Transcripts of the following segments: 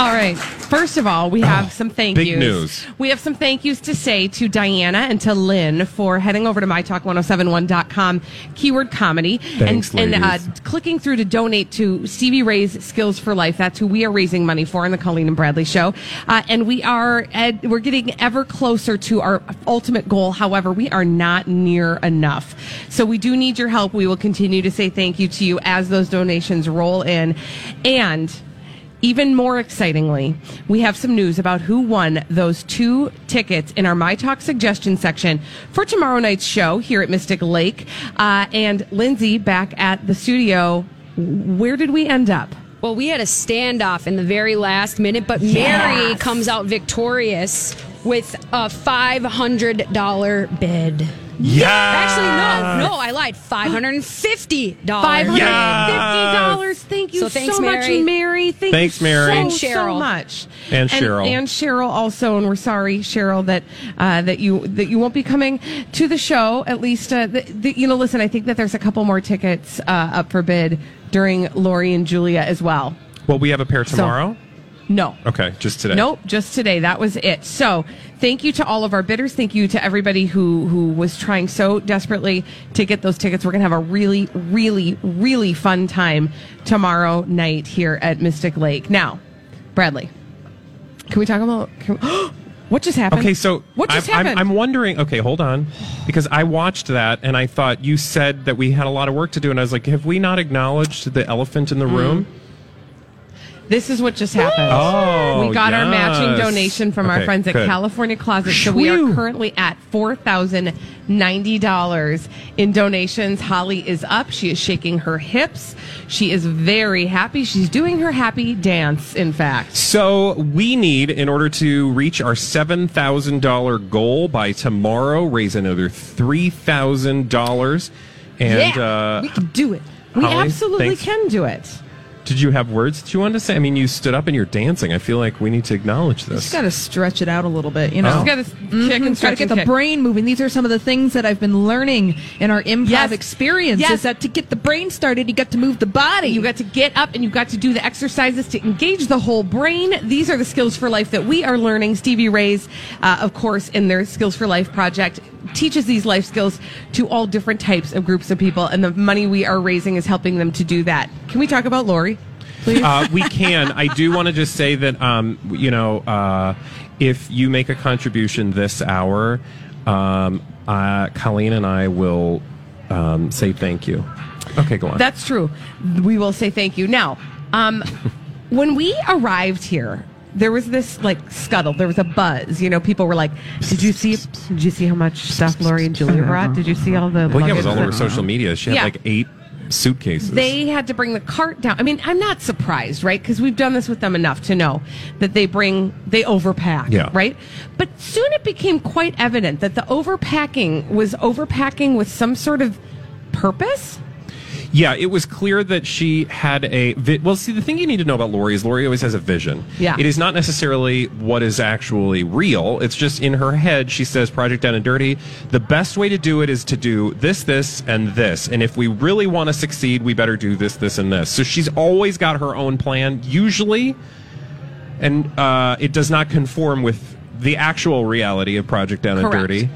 All right. First of all, we have some thank big yous. news. We have some thank yous to say to Diana and to Lynn for heading over to mytalk1071.com, keyword comedy, Thanks, and, and uh, clicking through to donate to Stevie Ray's Skills for Life. That's who we are raising money for in the Colleen and Bradley show. Uh, and we are ed- we're getting ever closer to our ultimate goal. However, we are not near enough. So we do need your help. We will continue to say thank you to you as those donations roll in. And even more excitingly, we have some news about who won those two tickets in our My Talk suggestion section for tomorrow night's show here at Mystic Lake. Uh, and Lindsay back at the studio. Where did we end up? Well, we had a standoff in the very last minute, but Mary comes out victorious with a $500 bid. Yeah. Actually, no, no, I lied. $550. Five hundred and fifty dollars. Thank you So so, thanks, much, Mary. Mary. Thank Thanks, you Mary. so, And so Cheryl. much. And Cheryl. and, Cheryl also. And we're sorry, Cheryl, that uh, that you that you won't be coming to the show. At least, uh, the, the, you know. Listen, I think that there's a couple more tickets uh, up for bid during Lori and Julia as well. Well, we have a pair tomorrow. No. okay, just today. Nope, just today. That was it. So, thank you to all of our bidders. Thank you to everybody who who was trying so desperately to get those tickets. We're gonna have a really, really, really fun time tomorrow night here at Mystic Lake. Now, Bradley, can we talk about can what just happened? Okay, so what just I'm, I'm- happened? I'm, wondering. Okay, hold on, because I watched that and I thought you said that we had a lot of work to do, and I was like, have we not acknowledged the elephant in the mm-hmm. room? This is what just happened. Oh, we got our matching donation from our friends at good. California Closet. So we are currently at four thousand ninety dollars in donations. Holly is up. She is shaking her hips. She is very happy. She's doing her happy dance. In fact, So we need, in order to reach our seven thousand dollar goal by tomorrow, raise another three thousand dollars. And uh, we can do it. we Holly, absolutely thanks. can do it. Did you have words that you wanted to say? I mean, you stood up and you're dancing. I feel like we need to acknowledge this. Just got to stretch it out a little bit, you know. Oh. Got to kick and Got to get the kick. brain moving. These are some of the things that I've been learning in our improv Yes. experience. Yes. Is that to get the brain started, you got to move the body. You got to get up and you've got to do the exercises to engage the whole brain. These are the skills for life that we are learning. Stevie Ray's, uh, of course, in their Skills for Life project, teaches these life skills to all different types of groups of people, and the money we are raising is helping them to do that. Can we talk about Lori? Please. Uh, we can. I do want to just say that, um, you know, uh, if you make a contribution this hour, um, uh, Colleen and I will um, say thank you. Okay, go on. That's true. We will say thank you. Now, um, when we arrived here, there was this like scuttle. There was a buzz. You know, people were like, "Did you see? Did you see how much stuff Lori and Julia brought? Did you see all the?" well, yeah, it was all over social media. She had Yeah. like eight suitcases. They had to bring the cart down. I mean, I'm not surprised, right? Because we've done this with them enough to know that they bring, they overpack, Yeah. right? But soon it became quite evident that the overpacking was overpacking with some sort of purpose. Yeah, it was clear that she had a vi- well. See, the thing you need to know about Lori is Lori always has a vision. Yeah. it is not necessarily what is actually real. It's just in her head. She says, "Project Down and Dirty." The best way to do it is to do this, this, and this. And if we really want to succeed, we better do this, this, and this. So she's always got her own plan, usually, and uh, it does not conform with the actual reality of Project Down Correct. and Dirty.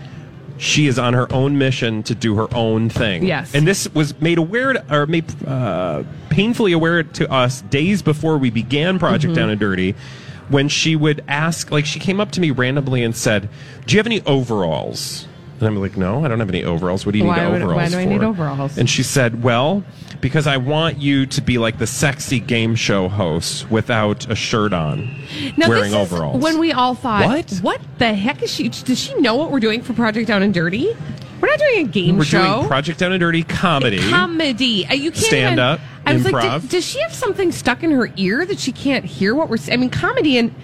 She is on her own mission to do her own thing. Yes. And this was made aware or made uh, painfully aware to us days before we began Project Mm-hmm. Down and Dirty when she would ask, like, she came up to me randomly and said, Do you have any overalls? And I'm like, No, I don't have any overalls. What do you Why need would- overalls why do I for?" need overalls? And she said, Well, because I want you to be like the sexy game show host without a shirt on, Now, wearing this is overalls. when we all thought, What? What the heck is she? Does she know what we're doing for Project Down and Dirty? We're not doing a game show. We're show. doing Project Down and Dirty comedy. Comedy. Uh, You can't Stand even, up, I was like, improv. "Did- does she have something stuck in her ear that she can't hear what we're? s- I mean, comedy and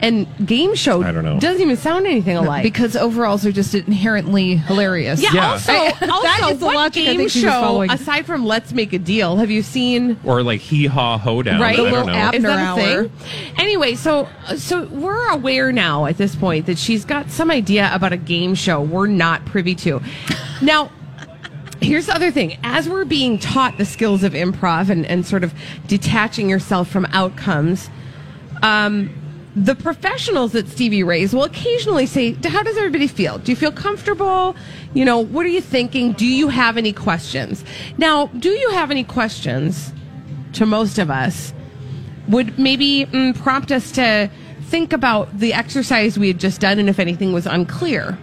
and game show. I don't know. Doesn't even sound anything alike. because overalls are just inherently hilarious. yeah, Yeah. Also, also, that is the what logic I game think she was show following. aside from Let's Make a Deal have you seen? or like hee haw hoedown. Right, I The don't little know. app- Is that a Abner thing? Anyway, so so we're aware now at this point that she's got some idea about a game show we're not privy to. Now, here's the other thing: as we're being taught the skills of improv and and sort of detaching yourself from outcomes, um. The professionals at Stevie Ray's will occasionally say, How does everybody feel? Do you feel comfortable? You know, what are you thinking? Do you have any questions? Now, do you have any questions to most of us? would maybe mm, prompt us to think about the exercise we had just done and if anything was unclear.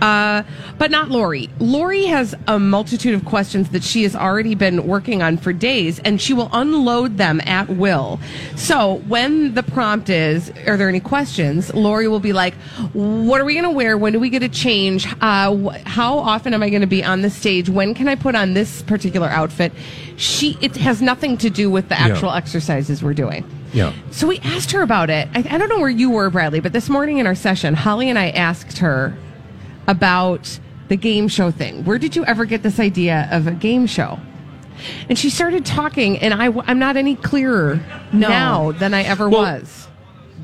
Uh, but not Lori. Lori has a multitude of questions that she has already been working on for days, and she will unload them at will. So when the prompt is, "Are there any questions?" Lori will be like, "What are we going to wear? When do we get to change? Uh, wh- how often am I going to be on the stage? When can I put on this particular outfit?" She it has nothing to do with the Yeah. actual exercises we're doing. Yeah. So we asked her about it. I, I don't know where you were, Bradley, but this morning in our session, Holly and I asked her about the game show thing. Where did you ever get this idea of a game show? And she started talking, and I, I'm not any clearer No. now than I ever Well, was.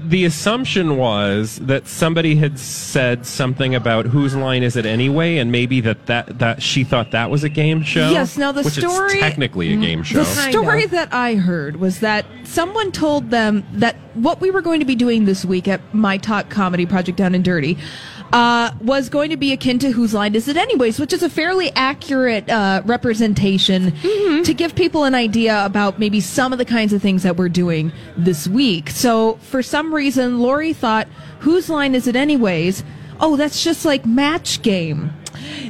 The assumption was that somebody had said something about whose line is it anyway, and maybe that, that, that she thought that was a game show. Yes, now the which story- is technically a mm, game show. The story that I heard was that someone told them that what we were going to be doing this week at my talk comedy project down and dirty uh, was going to be akin to whose line is it anyways which is a fairly accurate uh, representation to give people an idea about maybe some of the kinds of things that we're doing this week. So for some reason lori thought whose line is it anyways oh that's just like match game.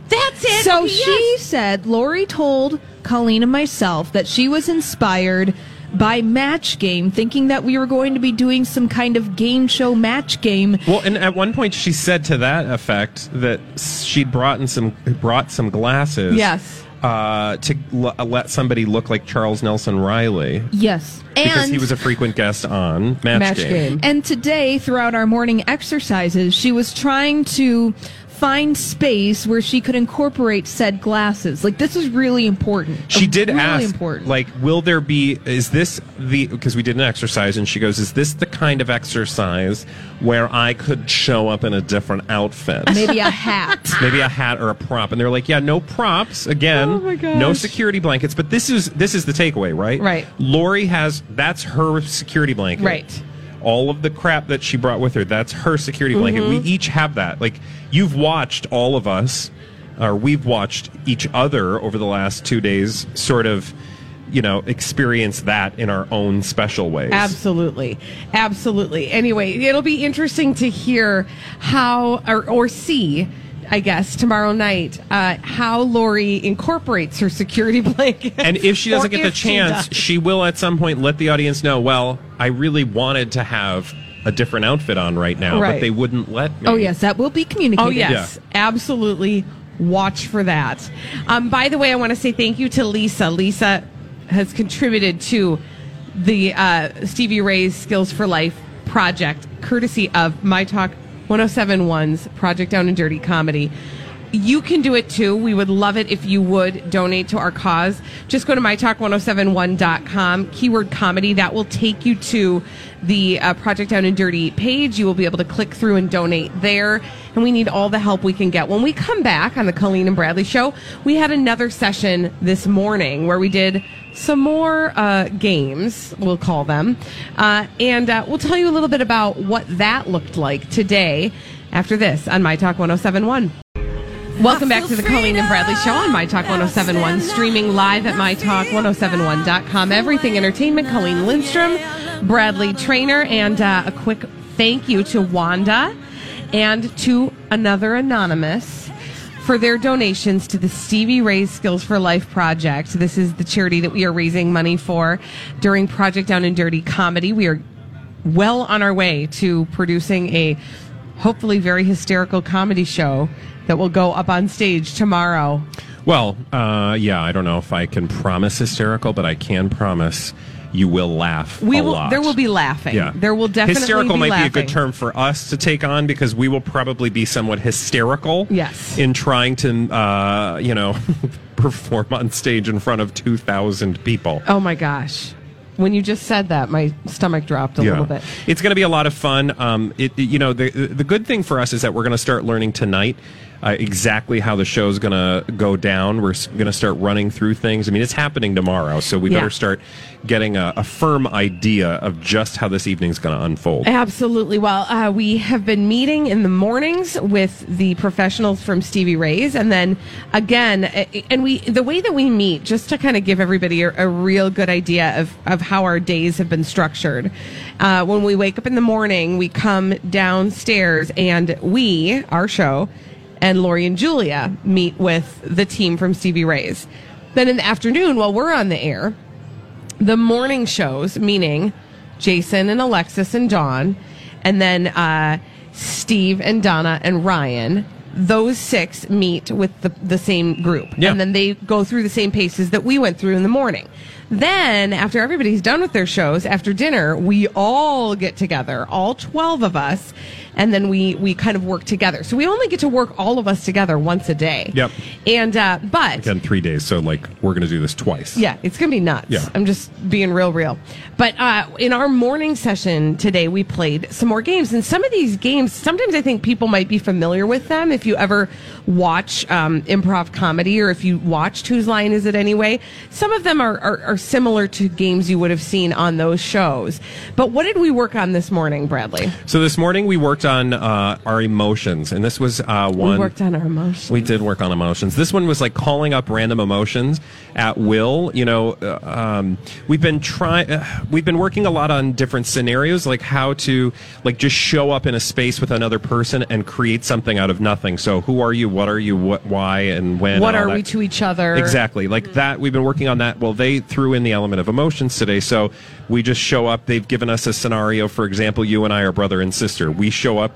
That's it. so Okay, she said Lori told Colleen and myself that she was inspired by Match Game, thinking that we were going to be doing some kind of game show match game. Well, and at one point she said to that effect that she'd brought in some brought some glasses. Yes. Uh, to l- let somebody look like Charles Nelson Reilly Yes. because and he was a frequent guest on Match, Match game. and today throughout our morning exercises, she was trying to find space where she could incorporate said glasses. Like this is really important. She did really ask, important. like, will there be? Is this the? Because we did an exercise, and she goes, "Is this the kind of exercise where I could show up in a different outfit?" maybe a hat. maybe a hat or a prop and they're like yeah no props again Oh no security blankets but this is this is the takeaway right Right. lori has that's her security blanket Right. All of the crap that she brought with her. That's her security blanket. We mm-hmm. each have that. Like you've watched all of us or we've watched each other over the last two days sort of you know experience that in our own special ways. Absolutely. Absolutely. Anyway, it'll be interesting to hear how, or, or see, I guess, tomorrow night, uh, how Lori incorporates her security blanket. And if she doesn't get the if she chance, she, will at some point let the audience know, well, I really wanted to have a different outfit on right now, but they wouldn't let me. oh yes, that will be communicated. Oh, yes. Absolutely. Watch for that. Um, by the way, I want to say thank you to Lisa. Lisa has contributed to the uh, Stevie Ray's Skills for Life project, courtesy of My Talk 1071's Project Down and Dirty Comedy. You can do it too. We would love it if you would donate to our cause. Just go to mytalk1071.com, keyword comedy. That will take you to the uh, Project Down and Dirty page. You will be able to click through and donate there. And we need all the help we can get. When we come back on the Colleen and Bradley show, we had another session this morning where we did some more uh, games, we'll call them. Uh, and uh, we'll tell you a little bit about what that looked like today after this on My Talk 1071. Welcome back to the Colleen and Bradley Show on My Talk 1071, streaming live at MyTalk1071.com. Everything Entertainment, Colleen Lindstrom, Bradley Traynor, and uh, a quick thank you to Wanda and to another anonymous for their donations to the Stevie Ray's Skills for Life project. This is the charity that we are raising money for during Project Down and Dirty Comedy. We are well on our way to producing a hopefully very hysterical comedy show that will go up on stage tomorrow. Well, uh, yeah, I don't know if I can promise hysterical, but I can promise you will laugh. We will. lot. There will be laughing. Yeah, There will definitely hysterical be might laughing. be a good term for us to take on because we will probably be somewhat hysterical. Yes. in trying to, uh, you know, perform on stage in front of two thousand people. Oh my gosh. When you just said that, my stomach dropped a little bit. It's going to be a lot of fun. Um, it, it- you know, the the good thing for us is that we're going to start learning tonight uh, exactly how the show's going to go down. We're going to start running through things. I mean, it's happening tomorrow, so we Yeah. better start getting a, a firm idea of just how this evening's going to unfold. Absolutely. Well, uh, we have been meeting in the mornings with the professionals from Stevie Ray's, and then again, and we the way that we meet, just to kind of give everybody a, a real good idea of of how our days have been structured. Uh, when we wake up in the morning, we come downstairs, and we, our show, and Lori and Julia meet with the team from Stevie Ray's. Then in the afternoon, while we're on the air, the morning shows, meaning Jason and Alexis and Dawn, and then uh, Steve and Donna and Ryan. Those six meet with the, the same group. Yeah. And then they go through the same paces that we went through in the morning. Then, after everybody's done with their shows, after dinner, we all get together, all 12 of us, and then we, we kind of work together. So we only get to work all of us together once a day. Yep. And, uh, but. Again, three days, so like we're going to do this twice. Yeah, it's gonna be nuts. Yeah. I'm just being real, real. But uh, in our morning session today, we played some more games, and some of these games, sometimes I think people might be familiar with them. If you ever watch um, improv comedy, or if you watched Whose Line Is It Anyway, some of them are, are, are similar to games you would have seen on those shows. But what did we work on this morning, Bradley? So this morning we worked on uh, our emotions, and this was uh, one. We worked on our emotions. We did work on emotions. This one was like calling up random emotions at will. You know, uh, um, we've been trying, uh, we've been working a lot on different scenarios, like how to like just show up in a space with another person and create something out of nothing. So, who are you? What are you? What? Why? And when? what and are we to each other? Exactly. Like that. We've been working on that. Well, they threw in the element of emotions today. So we just show up. They've given us a scenario. For example, you and I are brother and sister. We show up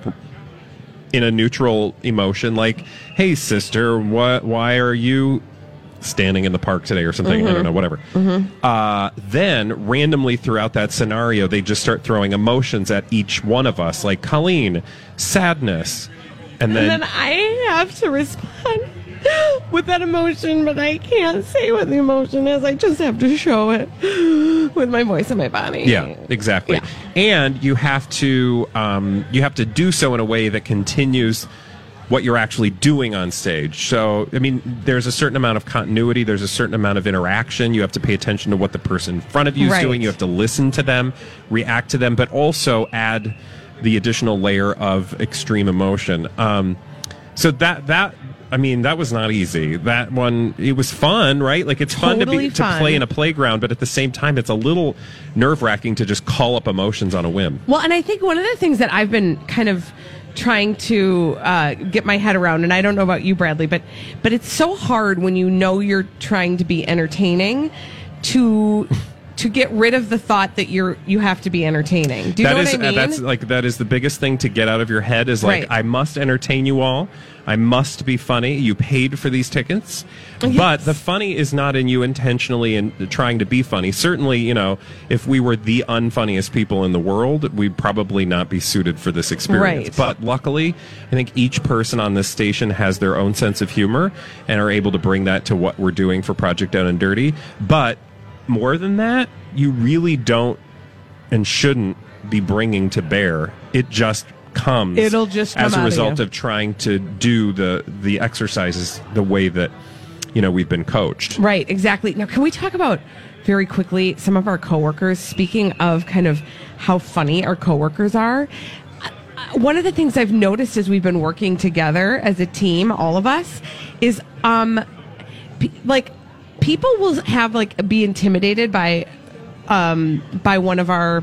in a neutral emotion like, hey, sister, what, why are you standing in the park today or something? I don't know, whatever. Uh, then randomly throughout that scenario, they just start throwing emotions at each one of us, like Colleen, sadness. And then, And then I have to respond with that emotion, but I can't say what the emotion is. I just have to show it with my voice and my body. Yeah, exactly. Yeah. And you have to um, you have to do so in a way that continues what you're actually doing on stage. So, I mean, there's a certain amount of continuity. There's a certain amount of interaction. You have to pay attention to what the person in front of you is Right. doing. You have to listen to them, react to them, but also add the additional layer of extreme emotion. Um, so that that. I mean, that was not easy. That one, it was fun, right? Like it's fun to be to play in a playground, but at the same time, it's a little nerve wracking to just call up emotions on a whim. Well, and I think one of the things that I've been kind of trying to uh, get my head around, and I don't know about you, Bradley, but but it's so hard when you know you're trying to be entertaining to to get rid of the thought that you're you have to be entertaining. Do you know That is what I mean? uh, that's like that is the biggest thing to get out of your head is like Right. I must entertain you all. I must be funny. You paid for these tickets. But the funny is not in you intentionally and trying to be funny. Certainly, you know, if we were the unfunniest people in the world, we'd probably not be suited for this experience. Right. But luckily, I think each person on this station has their own sense of humor and are able to bring that to what we're doing for Project Down and Dirty. But more than that, you really don't and shouldn't be bringing to bear. It just comes. It'll just as a of result you. of trying to do the the exercises the way that you know we've been coached. Right, exactly. Now, can we talk about very quickly some of our coworkers? Speaking of kind of how funny our coworkers are, uh, one of the things I've noticed as we've been working together as a team, all of us, is um, like people will have like be intimidated by um by one of our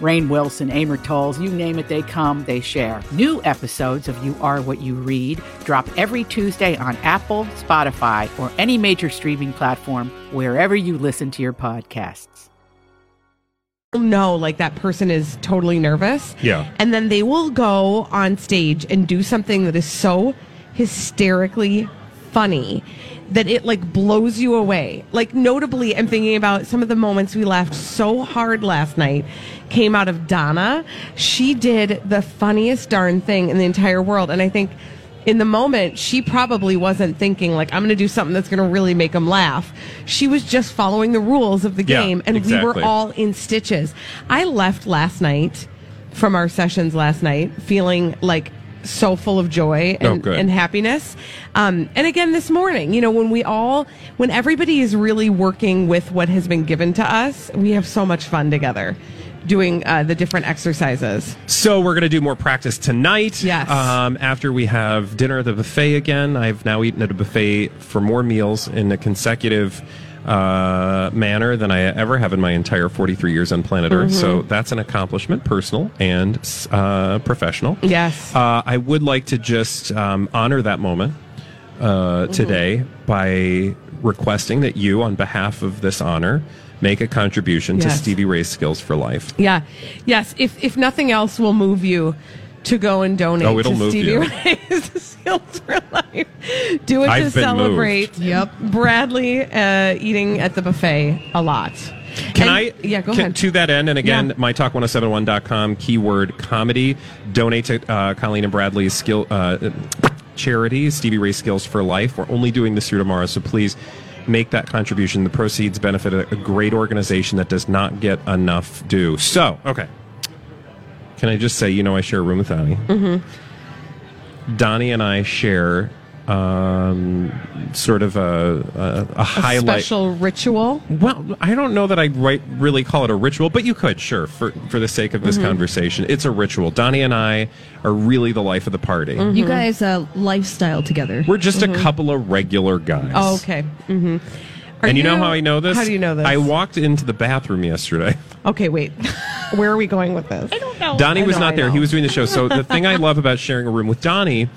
Rainn Wilson, Amor Towles, you name it, they come, they share. New episodes of You Are What You Read drop every Tuesday on Apple, Spotify, or any major streaming platform wherever you listen to your podcasts. No, like that person is totally nervous. Yeah. And then they will go on stage and do something that is so hysterically funny that it like blows you away. Like notably I'm thinking about some of the moments we laughed so hard last night came out of Donna. She did the funniest darn thing in the entire world and I think in the moment, she probably wasn't thinking like I'm going to do something that's going to really make them laugh. She was just following the rules of the Yeah, game, and we were all in stitches. I left last night from our sessions last night feeling like so full of joy Oh, and, good. and happiness. Um, and again this morning, you know, when we all, when everybody is really working with what has been given to us, we have so much fun together doing uh, the different exercises. So we're going to do more practice tonight. Yes. Um, after we have dinner at the buffet again, I've now eaten at a buffet for more meals in a consecutive uh, manner than I ever have in my entire 43 years on planet Earth. So that's an accomplishment, personal and uh, professional. Yes. Uh, I would like to just um, honor that moment uh, today by requesting that you, on behalf of this honor, make a contribution to Stevie Ray's Skills for Life. Yeah. Yes. If if nothing else will move you to go and donate Oh, it'll to move Stevie you. Ray's Skills for Life. Do it I've to been celebrate. moved. Yep. Bradley uh, eating at the buffet a lot. Can And- I? Yeah, go can- ahead. To that end, and again, Yeah. mytalk1071.com, keyword comedy, donate to uh, Colleen and Bradley's skill uh, charity, Stevie Ray Skills for Life. We're only doing this through tomorrow, so please make that contribution. The proceeds benefit a, a great organization that does not get enough due. So, okay. Can I just say, you know, I share a room with Donnie. Mm-hmm. Donnie and I share um, sort of a, a, a a highlight. special ritual. Well, I don't know that I'd right, really call it a ritual, but you could, sure, for, for the sake of this Mm-hmm. conversation. It's a ritual. Donnie and I are really the life of the party. Mm-hmm. You guys uh, lifestyle together. We're just a couple of regular guys. Oh, okay. Mm-hmm. Are and you, know how I know this? How do you know this? I walked into the bathroom yesterday. okay, wait. Where are we going with this? I don't know. Donnie was know, not I there. know. He was doing the show. So the thing I love about sharing a room with Donnie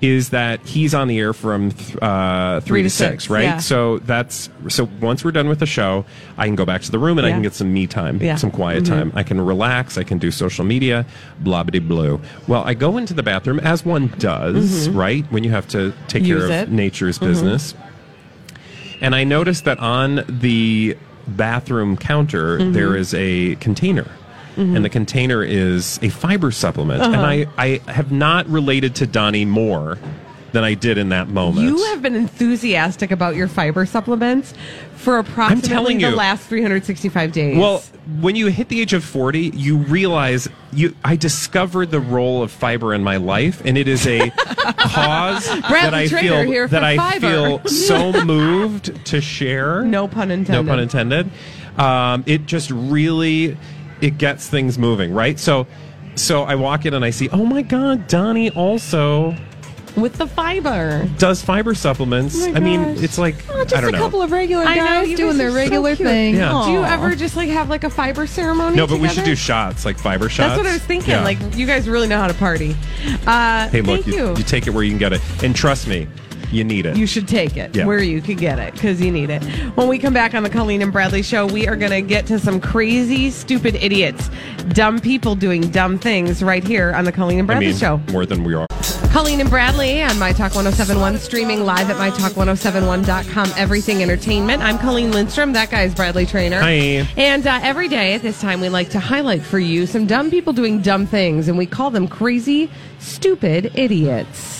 is that he's on the air from th- uh, three, Three to six, six, right? yeah. So that's so once we're done with the show, I can go back to the room and I can get some me time, Yeah. Mm-hmm. some quiet time. I can relax. I can do social media, blah blah blue. Well, I go into the bathroom as one does, right? When you have to take Mm-hmm. Use care of it. Mm-hmm. nature's business. And I noticed that on the bathroom counter Mm-hmm. there is a container. And the container is a fiber supplement. Uh-huh. And I, I have not related to Donnie more than I did in that moment. You have been enthusiastic about your fiber supplements for approximately telling the you. last 365 days. Well, when you hit the age of 40, you realize you I discovered the role of fiber in my life and it is a cause that I feel here that I fiber. feel so moved to share. No pun intended. No pun intended. Um, it just really it gets things moving, right? So so I walk in and I see, "Oh my god, Donnie also with the fiber. does fiber supplements." Oh I mean, it's like Oh, just I don't a know. couple of regular I know, guys doing their are so regular thing. Yeah. Do you ever just like have like a fiber ceremony? no, but we should do shots, like fiber shots. That's what I was thinking. Yeah. Like you guys really know how to party. Uh, Hey, look, thank you. you take it where you can get it. And trust me, you need it. you should take it Yeah. where you can get it because you need it. When we come back on the Colleen and Bradley show, we are going to get to some crazy, stupid idiots, dumb people doing dumb things right here on the Colleen and I Bradley mean, show. more than we are. Colleen and Bradley on My Talk 1071, streaming live at MyTalk1071.com, everything entertainment. I'm Colleen Lindstrom. That guy is Bradley Traynor. Hi. And uh, every day at this time, we like to highlight for you some dumb people doing dumb things, and we call them crazy, stupid idiots.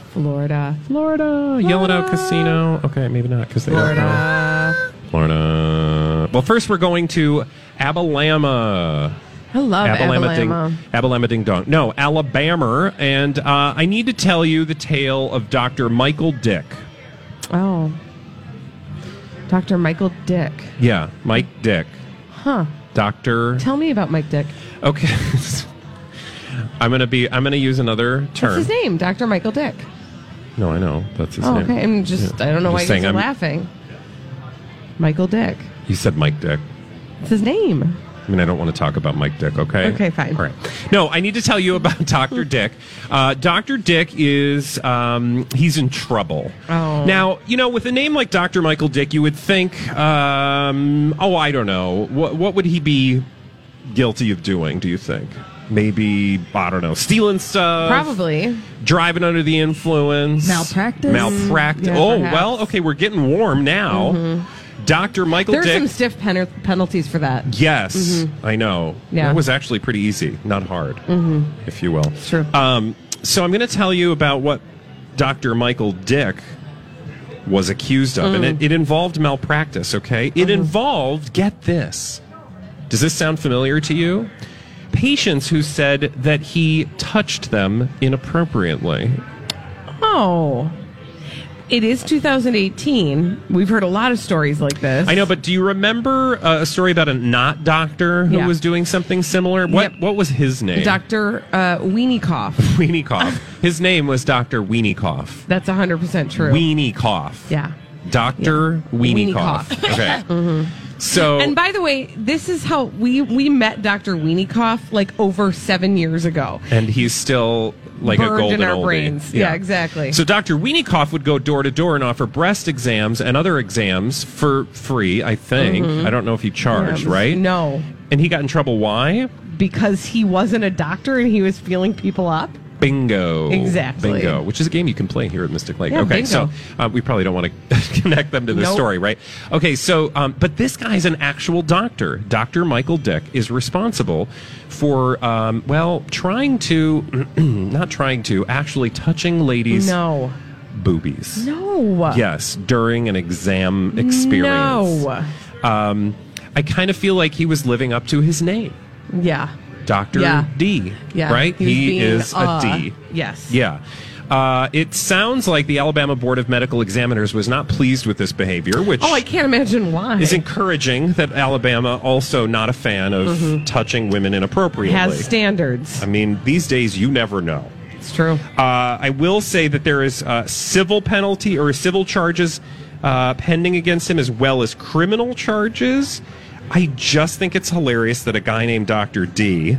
Florida. Florida. Yelling out casino. Okay, maybe not because they don't know. Florida. Well, first we're going to Abalama. I love Alabama. Ding, Abalama Ding Dong. No, Alabama. And uh, I need to tell you the tale of Dr. Michael Dick. Oh. Dr. Michael Dick. Yeah, Mike Dick. Huh. Doctor. Tell me about Mike Dick. Okay. I'm gonna be. I'm gonna use another term. What's his name? Dr. Michael Dick. No, I know that's his Oh, name. okay. I'm just, Yeah. I don't know I'm why you're laughing. Michael Dick. You said Mike Dick. It's his name. I mean, I don't want to talk about Mike Dick, okay? Okay, fine. All right. No, I need to tell you about Dr. Dick. Uh, Dr. Dick is, um, he's in trouble. Oh. Now, you know, with a name like Dr. Michael Dick, you would think, um, oh, I don't know. What, what would he be guilty of doing, do you think? Maybe, I don't know, stealing stuff? Probably. Driving under the influence? Malpractice? Malpractice. Yeah, oh, perhaps. well, okay, we're getting warm now. Mm-hmm. Dr. Michael There's Dick. some stiff pen- penalties for that. Yes, mm-hmm. I know. Yeah. That was actually pretty easy, not hard, mm-hmm. if you will. True. Um, so I'm going to tell you about what Dr. Michael Dick was accused of, and it, mm. it involved malpractice, okay? It involved, get this. Does this sound familiar to you? Patients who said that he touched them inappropriately. Oh. It is 2018. We've heard a lot of stories like this. I know, but do you remember uh, a story about a not doctor who Yeah. was doing something similar? What Yep. what was his name? Dr. Uh. Weenie Cough. His name was Dr. Weenie Cough. That's 100% true. Weenie Cough. Yeah. Dr. Yeah. Weenie Cough. Cough. So And by the way, this is how we we met Dr. Weenie Cough like over seven years ago. and he's still like a Burned golden in our oldie. brains. Yeah, exactly. So Dr. Weenie Cough would go door to door and offer breast exams and other exams for free, I think. I don't know if he charged, Um, right? No, And he got in trouble. Why? because he wasn't a doctor and he was feeling people up. Bingo. Exactly. Bingo, which is a game you can play here at Mystic Lake. Yeah, okay, bingo. so uh, we probably don't want to connect them to this Nope. story, right? Okay, so, um, but this guy's an actual doctor. Dr. Michael Dick is responsible for, um, well, trying to, not trying to, actually touching ladies' No, boobies. no, Yes, during an exam experience. No. Um, I kind of feel like he was living up to his name. Yeah, Dr. Yeah. D. yeah. Right? He, being, is uh, a D. Yes. Yeah. Uh, it sounds like the Alabama Board of Medical Examiners was not pleased with this behavior, which Oh, I can't imagine why. is encouraging that Alabama also not a fan of touching women inappropriately. Mm-hmm. Has standards. I mean, these days you never know. It's true. Uh, I will say that there is uh, civil penalty or civil charges uh, pending against him as well as criminal charges. I just think it's hilarious that a guy named Dr. D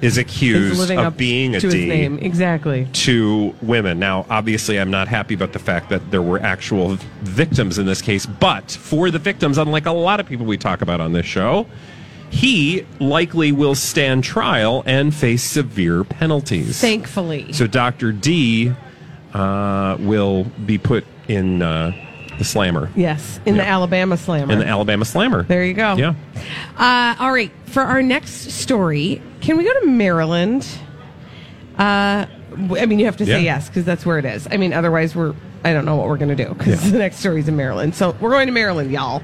is accused of being a to D his name. Exactly. to women. Now, obviously, I'm not happy about the fact that there were actual victims in this case, but for the victims, unlike a lot of people we talk about on this show, he likely will stand trial and face severe penalties. Thankfully. So Dr. D uh, will be put in uh, the slammer, yes, in the Alabama Slammer. in the Alabama slammer. There you go. Yeah. Uh, all right. For our next story, can we go to Maryland? Uh, I mean, you have to say Yeah. yes because that's where it is. I mean, otherwise, we're I don't know what we're going to do because the next story is in Maryland. So we're going to Maryland, y'all.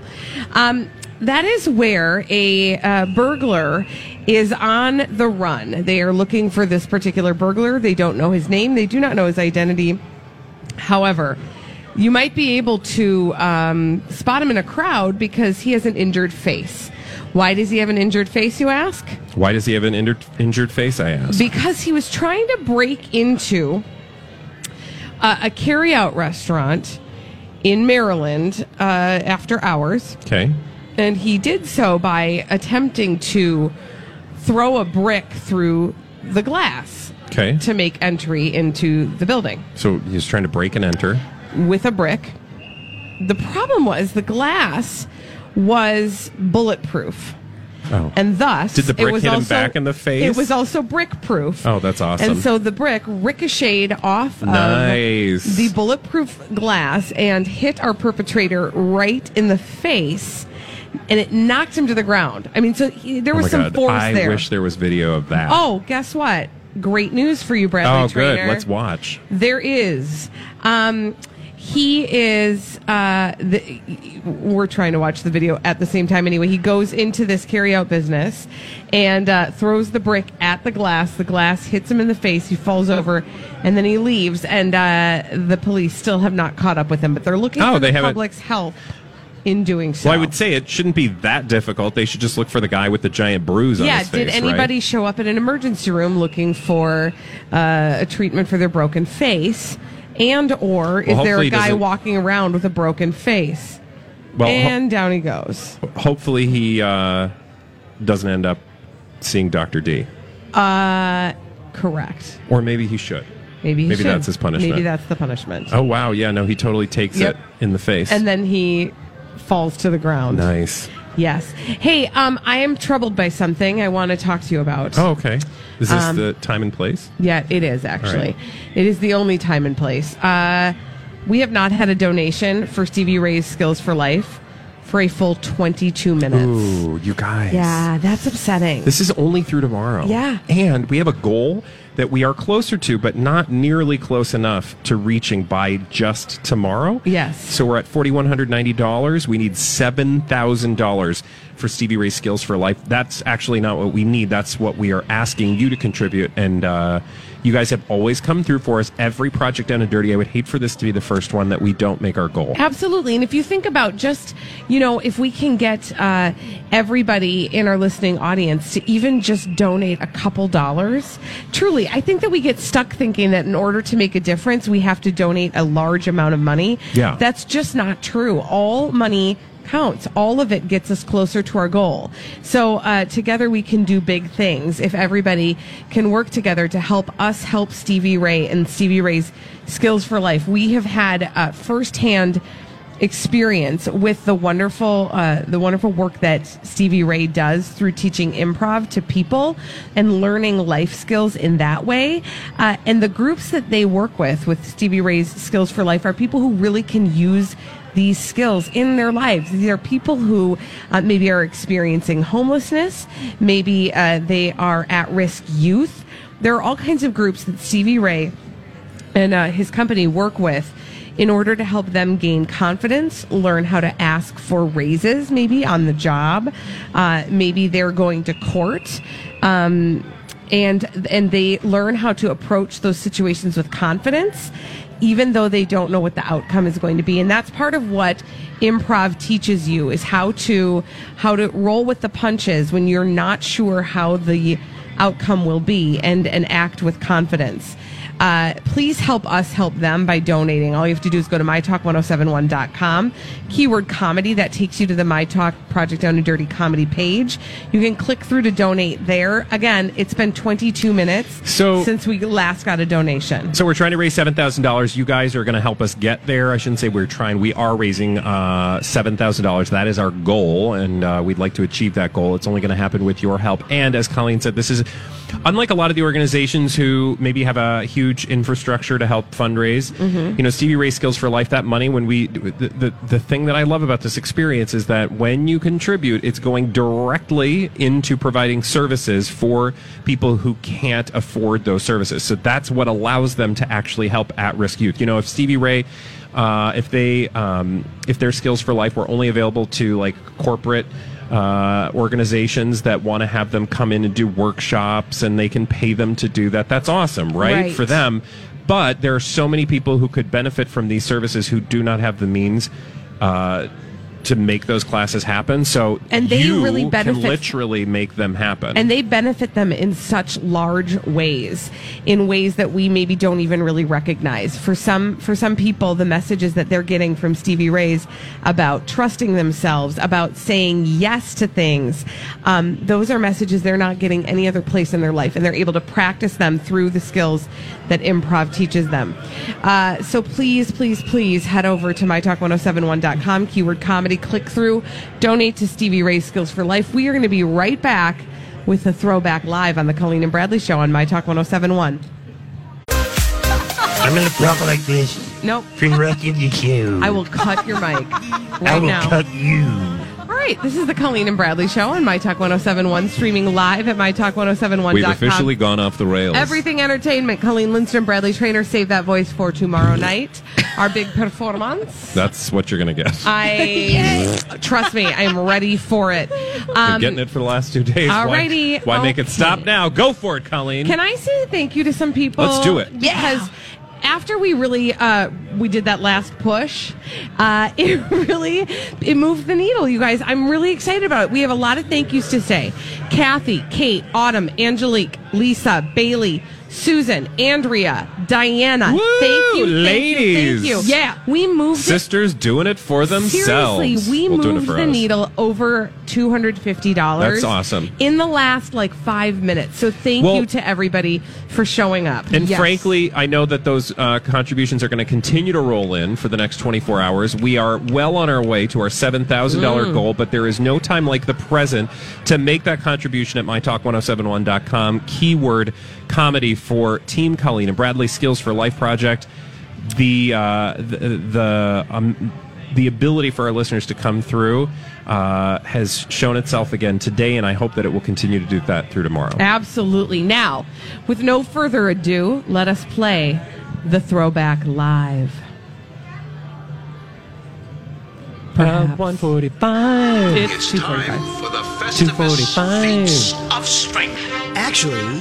Um, that is where a uh, burglar is on the run. They are looking for this particular burglar. They don't know his name. They do not know his identity. However, you might be able to um, spot him in a crowd because he has an injured face. Why does he have an injured face, you ask? Why does he have an injured, injured face? I ask. Because he was trying to break into a, a carry-out restaurant in Maryland uh, after hours, Okay. and he did so by attempting to throw a brick through the glass Okay. to make entry into the building So he's trying to break and enter. With a brick. The problem was the glass was bulletproof. Oh. And thus, Did the it brick was hit him also- back in the face? It was also brick proof. Oh, that's awesome. And so the brick ricocheted off Nice. of the bulletproof glass and hit our perpetrator right in the face, and it knocked him to the ground. I mean, so he, there oh was my some God. force I there. I wish there was video of that. Oh, guess what? Great news for you, Bradley Oh, good. Let's watch. There is. Um, he is. Uh, the, we're trying to watch the video at the same time. Anyway, he goes into this carry-out business and uh, throws the brick at the glass. The glass hits him in the face. He falls over, and then he leaves. And uh, the police still have not caught up with him, but they're looking Oh, for they the haven't- public's help in doing so. Well, I would say it shouldn't be that difficult. They should just look for the guy with the giant bruise on yeah, his face. did anybody right? show up at an emergency room looking for uh, a treatment for their broken face? And or is Well, there a guy walking around with a broken face? Well, ho- and down he goes. hopefully he uh, doesn't end up seeing Dr. D. Uh, correct. Or maybe he should. Maybe he Maybe should. that's his punishment. Maybe that's the punishment. Oh, wow. Yeah, no, he totally takes Yep. it in the face. And then he falls to the ground. nice. Yes. Hey, um, I am troubled by something I want to talk to you about. Oh, okay. Is this Um, the time and place? Yeah, it is actually. All right. It is the only time and place. Uh, we have not had a donation for Stevie Ray's Skills for Life for a full 22 minutes. Ooh, you guys. Yeah, that's upsetting. This is only through tomorrow. Yeah. And we have a goal that we are closer to, but not nearly close enough to reaching by just tomorrow. Yes. So we're at $4,190. We need $7,000 for Stevie Ray Skills for Life. That's actually not what we need. That's what we are asking you to contribute. And uh, you guys have always come through for us. Every project down and dirty. I would hate for this to be the first one that we don't make our goal. Absolutely. And if you think about just, you know, if we can get uh, everybody in our listening audience to even just donate a couple dollars, truly, I think that we get stuck thinking that in order to make a difference, we have to donate a large amount of money. Yeah. That's just not true. All money counts. All of it gets us closer to our goal. So uh, together we can do big things if everybody can work together to help us help Stevie Ray and Stevie Ray's Skills for Life. We have had uh, firsthand experience with the wonderful uh, the wonderful work that Stevie Ray does through teaching improv to people and learning life skills in that way. Uh, and the groups that they work with with Stevie Ray's Skills for Life are people who really can use these skills in their lives. These are people who uh, maybe are experiencing homelessness, maybe uh, they are at risk youth. There are all kinds of groups that Stevie Ray and uh, his company work with in order to help them gain confidence, learn how to ask for raises, maybe on the job. Uh, maybe they're going to court. Um, and and they learn how to approach those situations with confidence even though they don't know what the outcome is going to be. And that's part of what improv teaches you is how to how to roll with the punches when you're not sure how the outcome will be and and act with confidence uh, please help us help them by donating. All you have to do is go to mytalk1071.com, keyword comedy, that takes you to the My Talk Project Down and Dirty comedy page. You can click through to donate there. Again, it's been 22 minutes So- since we last got a donation. So we're trying to raise seven thousand dollars. You guys are going to help us get there. I shouldn't say we're trying. We are raising uh, seven thousand dollars. That is our goal, and uh, we'd like to achieve that goal. It's only going to happen with your help. And as Colleen said, this is unlike a lot of the organizations who maybe have a huge infrastructure to help fundraise. Mm-hmm. You know, Stevie Ray Skills for Life. That money, when we the, the the thing that I love about this experience is that when you contribute, it's going directly into providing services for people who can't afford those services. So that's what allows them to actually help at-risk youth. You know, if Stevie Ray, uh, if they, um, if their skills for life were only available to like corporate uh, organizations that want to have them come in and do workshops and they can pay them to do that, that's awesome, right? Right. For them. but there are so many people who could benefit from these services who do not have the means. Uh, to make those classes happen, so And they you really benefit- can literally make them happen. and they benefit them in such large ways in ways that we maybe don't even really recognize. For some for some people the messages that they're getting from stevie ray's about trusting themselves about saying yes to things um, those are messages they're not getting any other place in their life and they're able to practice them through the skills that improv teaches them. Uh, so please please please head over to mytalk1071.com keyword comedy click through donate to stevie ray's skills for life we are going to be right back with a throwback live on the Colleen and Bradley show on My Talk 1071. I'm gonna talk like this. Nope. Interrupting the show. I will cut your mic I right will now. cut you. All right, this is the Colleen and Bradley show on My Talk 1071, streaming live at MyTalk1071.com. We've officially gone off the rails. Everything Entertainment. Colleen Lindstrom, Bradley Traynor, save that voice for tomorrow night. Our big performance. That's what you're going to get. I trust me, I am ready for it. Been Um, getting it for the last two days. alrighty, Why, why make it stop now? Go for it, Colleen. Can I say thank you to some people? Let's do it. Because after we really uh, we did that last push, uh, it really it moved the needle, you guys. I'm really excited about it. We have a lot of thank yous to say. Kathy, Kate, Autumn, Angelique, Lisa, Bailey. Susan, Andrea, Diana, Woo, thank you, thank ladies. you, thank you. Yeah, we moved it Sisters doing it for themselves. Seriously, we Well, moved the us. needle over two hundred fifty dollars. That's awesome. In the last like five minutes. So thank Well- you to everybody for showing up. And Yes. frankly, I know that those uh, contributions are going to continue to roll in for the next 24 hours. We are well on our way to our $7,000 Mm. goal, but there is no time like the present to make that contribution at mytalk1071.com. Keyword comedy for Team Colleen and Bradley Skills for Life Project. The, uh, the, the, um, the ability for our listeners to come through uh, has shown itself again today, and I hope that it will continue to do that through tomorrow. Absolutely. Now, with no further ado, let us play the throwback live. Perhaps. 145. It's 245. for the 245. of strength. Actually,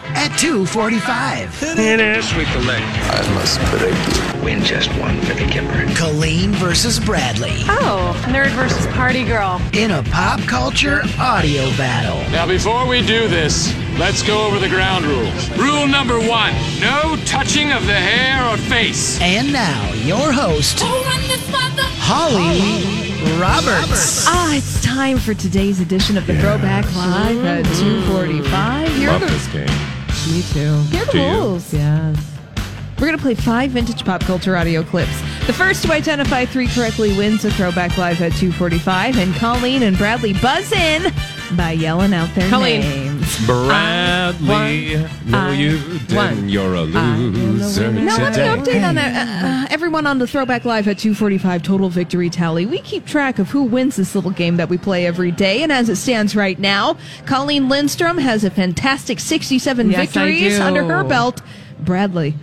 at 245. Sweep the leg. I must predict win just one for the Gipper. Colleen versus Bradley Oh, nerd versus party girl. in a pop culture audio battle. Now, before we do this, let's go over the ground rules. Rule number one no touching of the hair or face. And now, your host, Holly Roberts. Ah, it's time for today's edition of the Throwback Live at 245. Here are Love the, this game. Me too. here the Do you? rules. Yes. We're going to play five vintage pop culture audio clips. The first to identify three correctly wins a Throwback Live at 245. And Colleen and Bradley buzz in by yelling out their name. Colleen. Bradley, no, I you didn't. You're a loser. Now, let me update on that. Uh, uh, everyone on the Throwback Live at 245 Total Victory Tally. We keep track of who wins this little game that we play every day. And as it stands right now, Colleen Lindstrom has a fantastic 67 Yes, victories under her belt. Bradley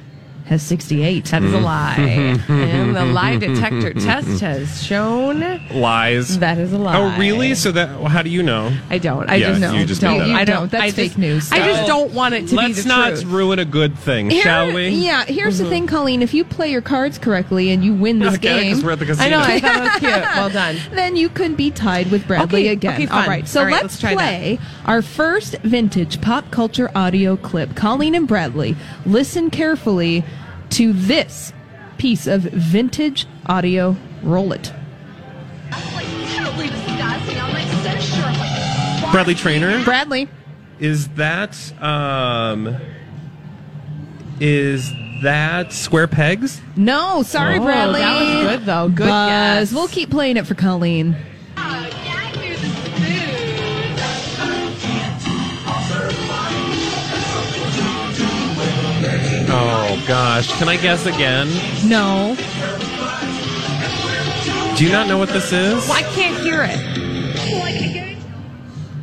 has 68. That is a mm. lie. and the lie detector test has shown Lies. that is a oh, lie. Oh, really? So that? How do you know? I don't. I Yeah, just you just don't. made. I don't. don't. That's I fake just, news I just don't want it to. Let's be the not truth. ruin a good thing, Here- shall we? Yeah, here's the mm-hmm. thing, Colleen. If you play your cards correctly and you win this Okay, 'cause game, we're at the casino. I know. I thought it was cute. Well done. then you could be tied with Bradley Okay, again. okay, All fun. right, so All right, let's, let's try that. play our first vintage pop culture audio clip. Colleen and Bradley, listen carefully to this piece of vintage audio. Roll it. Bradley Traynor. Bradley. Is that um? Is that square pegs? No, sorry, Oh, Bradley. that was good, though. Good Buzz. guess. We'll keep playing it for Colleen. Oh gosh, can I guess again? No. Do you not know what this is? Well, I can't hear it.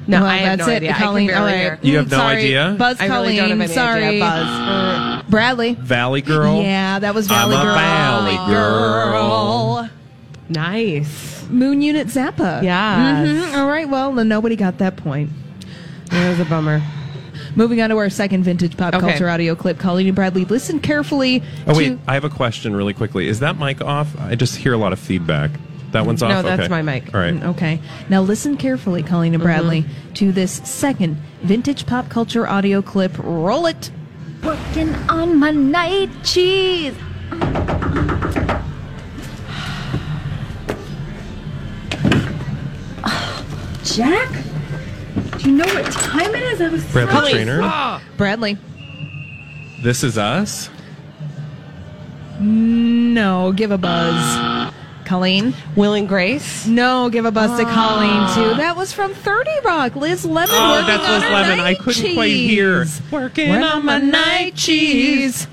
No, Well, I have that's no it, idea. Colleen. I can barely All hear. You have no Sorry. idea? Buzz I Colleen. really don't have any Sorry. idea. Buzz. Bradley. Valley Girl. Yeah, that was Valley I'm Valley a Girl. Valley Girl. Nice. Moon Unit Zappa. Yes. Mhm. All right. Well, then nobody got that point. That was a bummer. Moving on to our second vintage pop Okay. culture audio clip. Colleen and Bradley, listen carefully. Oh to- wait, I have a question really quickly. Is that mic off? I just hear a lot of feedback. That one's off. No, that's Okay. my mic. All right. Mm, Okay. Now listen carefully, Colleen and Bradley, to this second vintage pop culture audio clip. Roll it. Working on my night cheese. Jack? Do you know what time it is? I was Bradley thrilled. Traynor. Bradley. This is us. No, give a buzz. Colleen. Will and Grace. No, give a buzz to Colleen too. That was from 30 Rock. Liz Lemon Oh, working that's on Liz her Lemon. night I couldn't cheese. quite hear. Working on my night cheese.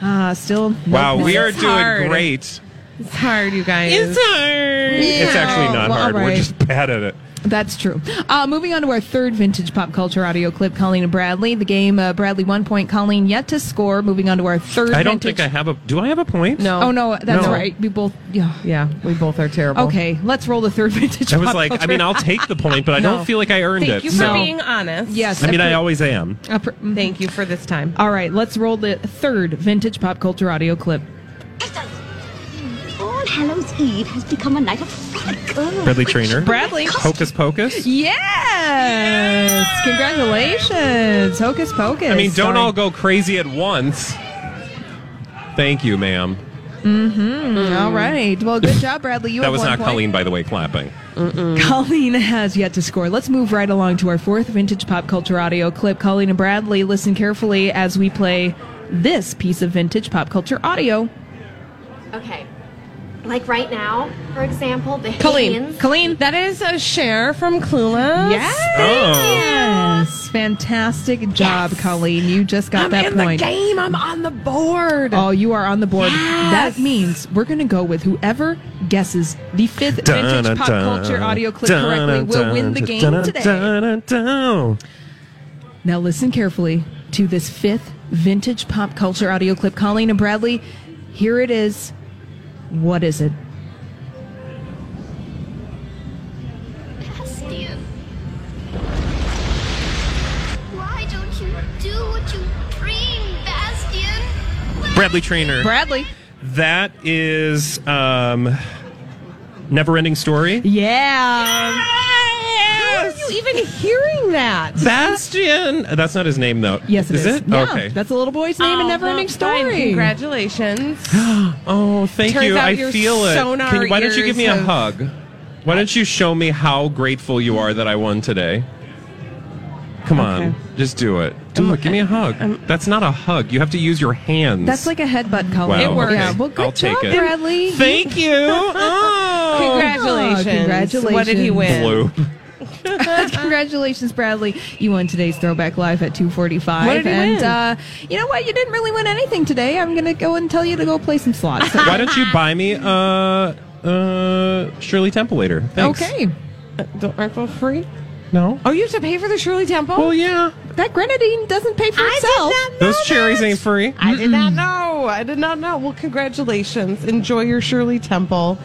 Ah, still. no Wow, we are It's doing hard. great. It's hard, you guys. It's hard. It's actually not well, hard. all We're just bad at it. That's true. Uh, moving on to our third vintage pop culture audio clip, Colleen and Bradley. The game, uh, Bradley one point, Colleen yet to score. Moving on to our third I don't vintage. think I have a. Do I have a point? No. Oh, no, that's No. right. We both. Yeah. Yeah, we both are terrible. Okay, let's roll the third vintage I was pop like, I mean, I'll take the point, but I No. don't feel like I earned Thank it. Thank you for so- being honest. Yes. I mean, I always am. appro- Thank you for this time. All right, let's roll the third vintage pop culture audio clip. All Hallows Eve has become a night of frolic. Bradley Traynor. Bradley. Hocus Pocus. Yes! Congratulations. Hocus Pocus. I mean, don't Starring- all go crazy at once. Thank you, ma'am. Mm, All right. Well, good job, Bradley. You that have was one not point. Colleen, by the way, clapping. Colleen has yet to score. Let's move right along to our fourth vintage pop culture audio clip. Colleen and Bradley, listen carefully as we play this piece of vintage pop culture audio. Okay. Like right now, for example, the Colleen. Haynes. Colleen. That is a Cher from Clueless. Yes. Oh. Yes. Fantastic job, Colleen. You just got I'm that in point. the game. I'm on the board. Oh, you are on the board. Yes. That means we're going to go with whoever guesses the fifth Dun, vintage dun, pop dun, culture audio clip dun, correctly will win the game today. Now listen carefully to this fifth vintage pop culture audio clip. Colleen and Bradley, here it is. What is it? Bastian. Why don't you do what you dream, Bastian? Bradley Traynor. Bradley. That is um, Never Ending Story. Yeah. How are you even hearing that? Bastian. Uh, that's not his name, though. Yes, it is. Is it? Yeah, Okay. That's a little boy's name in Oh, Neverending well, fine. Story. Congratulations. Oh, thank Turns you. out I your feel it. sonar Can you- why don't you give me a hug? Why don't you show me how grateful you are that I won today? Come on, Okay. just do it. Do it. Give me a hug. That's not a hug. You have to use your hands. That's like a headbutt, Colleen. Wow, It works. Yeah, okay. well, good I'll take job, it. Bradley. Thank you. Oh. Congratulations. congratulations. What did he win? Blue. Congratulations, Bradley. You won today's Throwback Live at 245. What did he and win? Uh, you know what? You didn't really win anything today. I'm going to go and tell you to go play some slots. Why don't you buy me uh uh Shirley Temple later? Thanks. Okay. Uh, don't- Aren't those free? No. Oh, you have to pay for the Shirley Temple? Well, yeah. That grenadine doesn't pay for I itself. did not know Those cherries that. ain't free. I did not know. I did not know. Well, congratulations. Enjoy your Shirley Temple.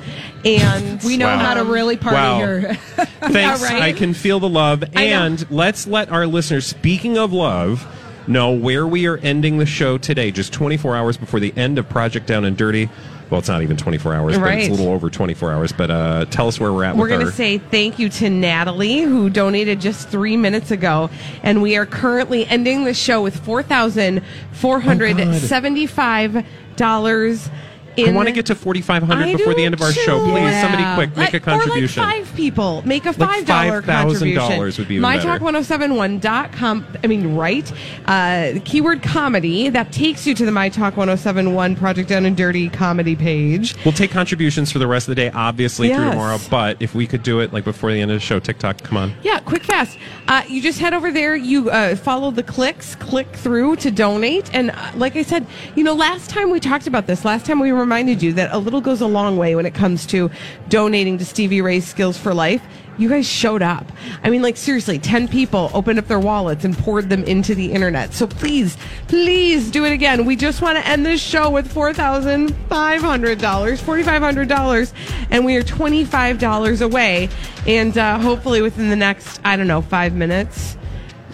And We know Wow. how to really party Wow. here. Thanks. right? I can feel the love. I know. And let's let our listeners, speaking of love, know where we are ending the show today, just 24 hours before the end of Project Down and Dirty. Well, it's not even 24 hours, but it's a little over 24 hours. But uh, tell us where we're at We're with going to say thank you to Natalie, who donated just three minutes ago. And we are currently ending the show with $4,475 in want to get to 4,500 before the end of our show. too. Please, somebody quick, make a contribution. Or like five people. Make a Like $5 contribution. $5,000 would be even. MyTalk1071.com. I mean, right? Uh, keyword comedy. That takes you to the MyTalk 1071 Project Down and Dirty comedy page. We'll take contributions for the rest of the day, obviously, through tomorrow. But if we could do it like before the end of the show, TikTok, come on. Yeah, quick, fast. Uh, you just head over there. You uh, follow the clicks, click through to donate. And uh, like I said, you know, last time we talked about this, last time we reminded you that a little goes a long way when it comes to donating to Stevie Ray's Skills for Life. You guys showed up. I mean, like, seriously, 10 people opened up their wallets and poured them into the internet. So please, please do it again. We just want to end this show with $4,500, $4,500, and we are $25 away. And uh, hopefully within the next, I don't know, five minutes,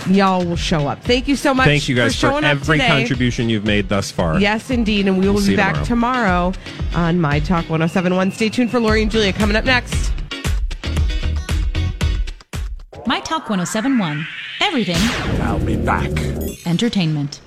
y'all will show up. Thank you so much. Thank you guys for, for, showing up every today. contribution you've made thus far. Yes, indeed. And we will We'll be see you back tomorrow. on My Talk 1071. Stay tuned for Lori and Julia coming up next. My Talk 1071. Everything I'll be back. entertainment.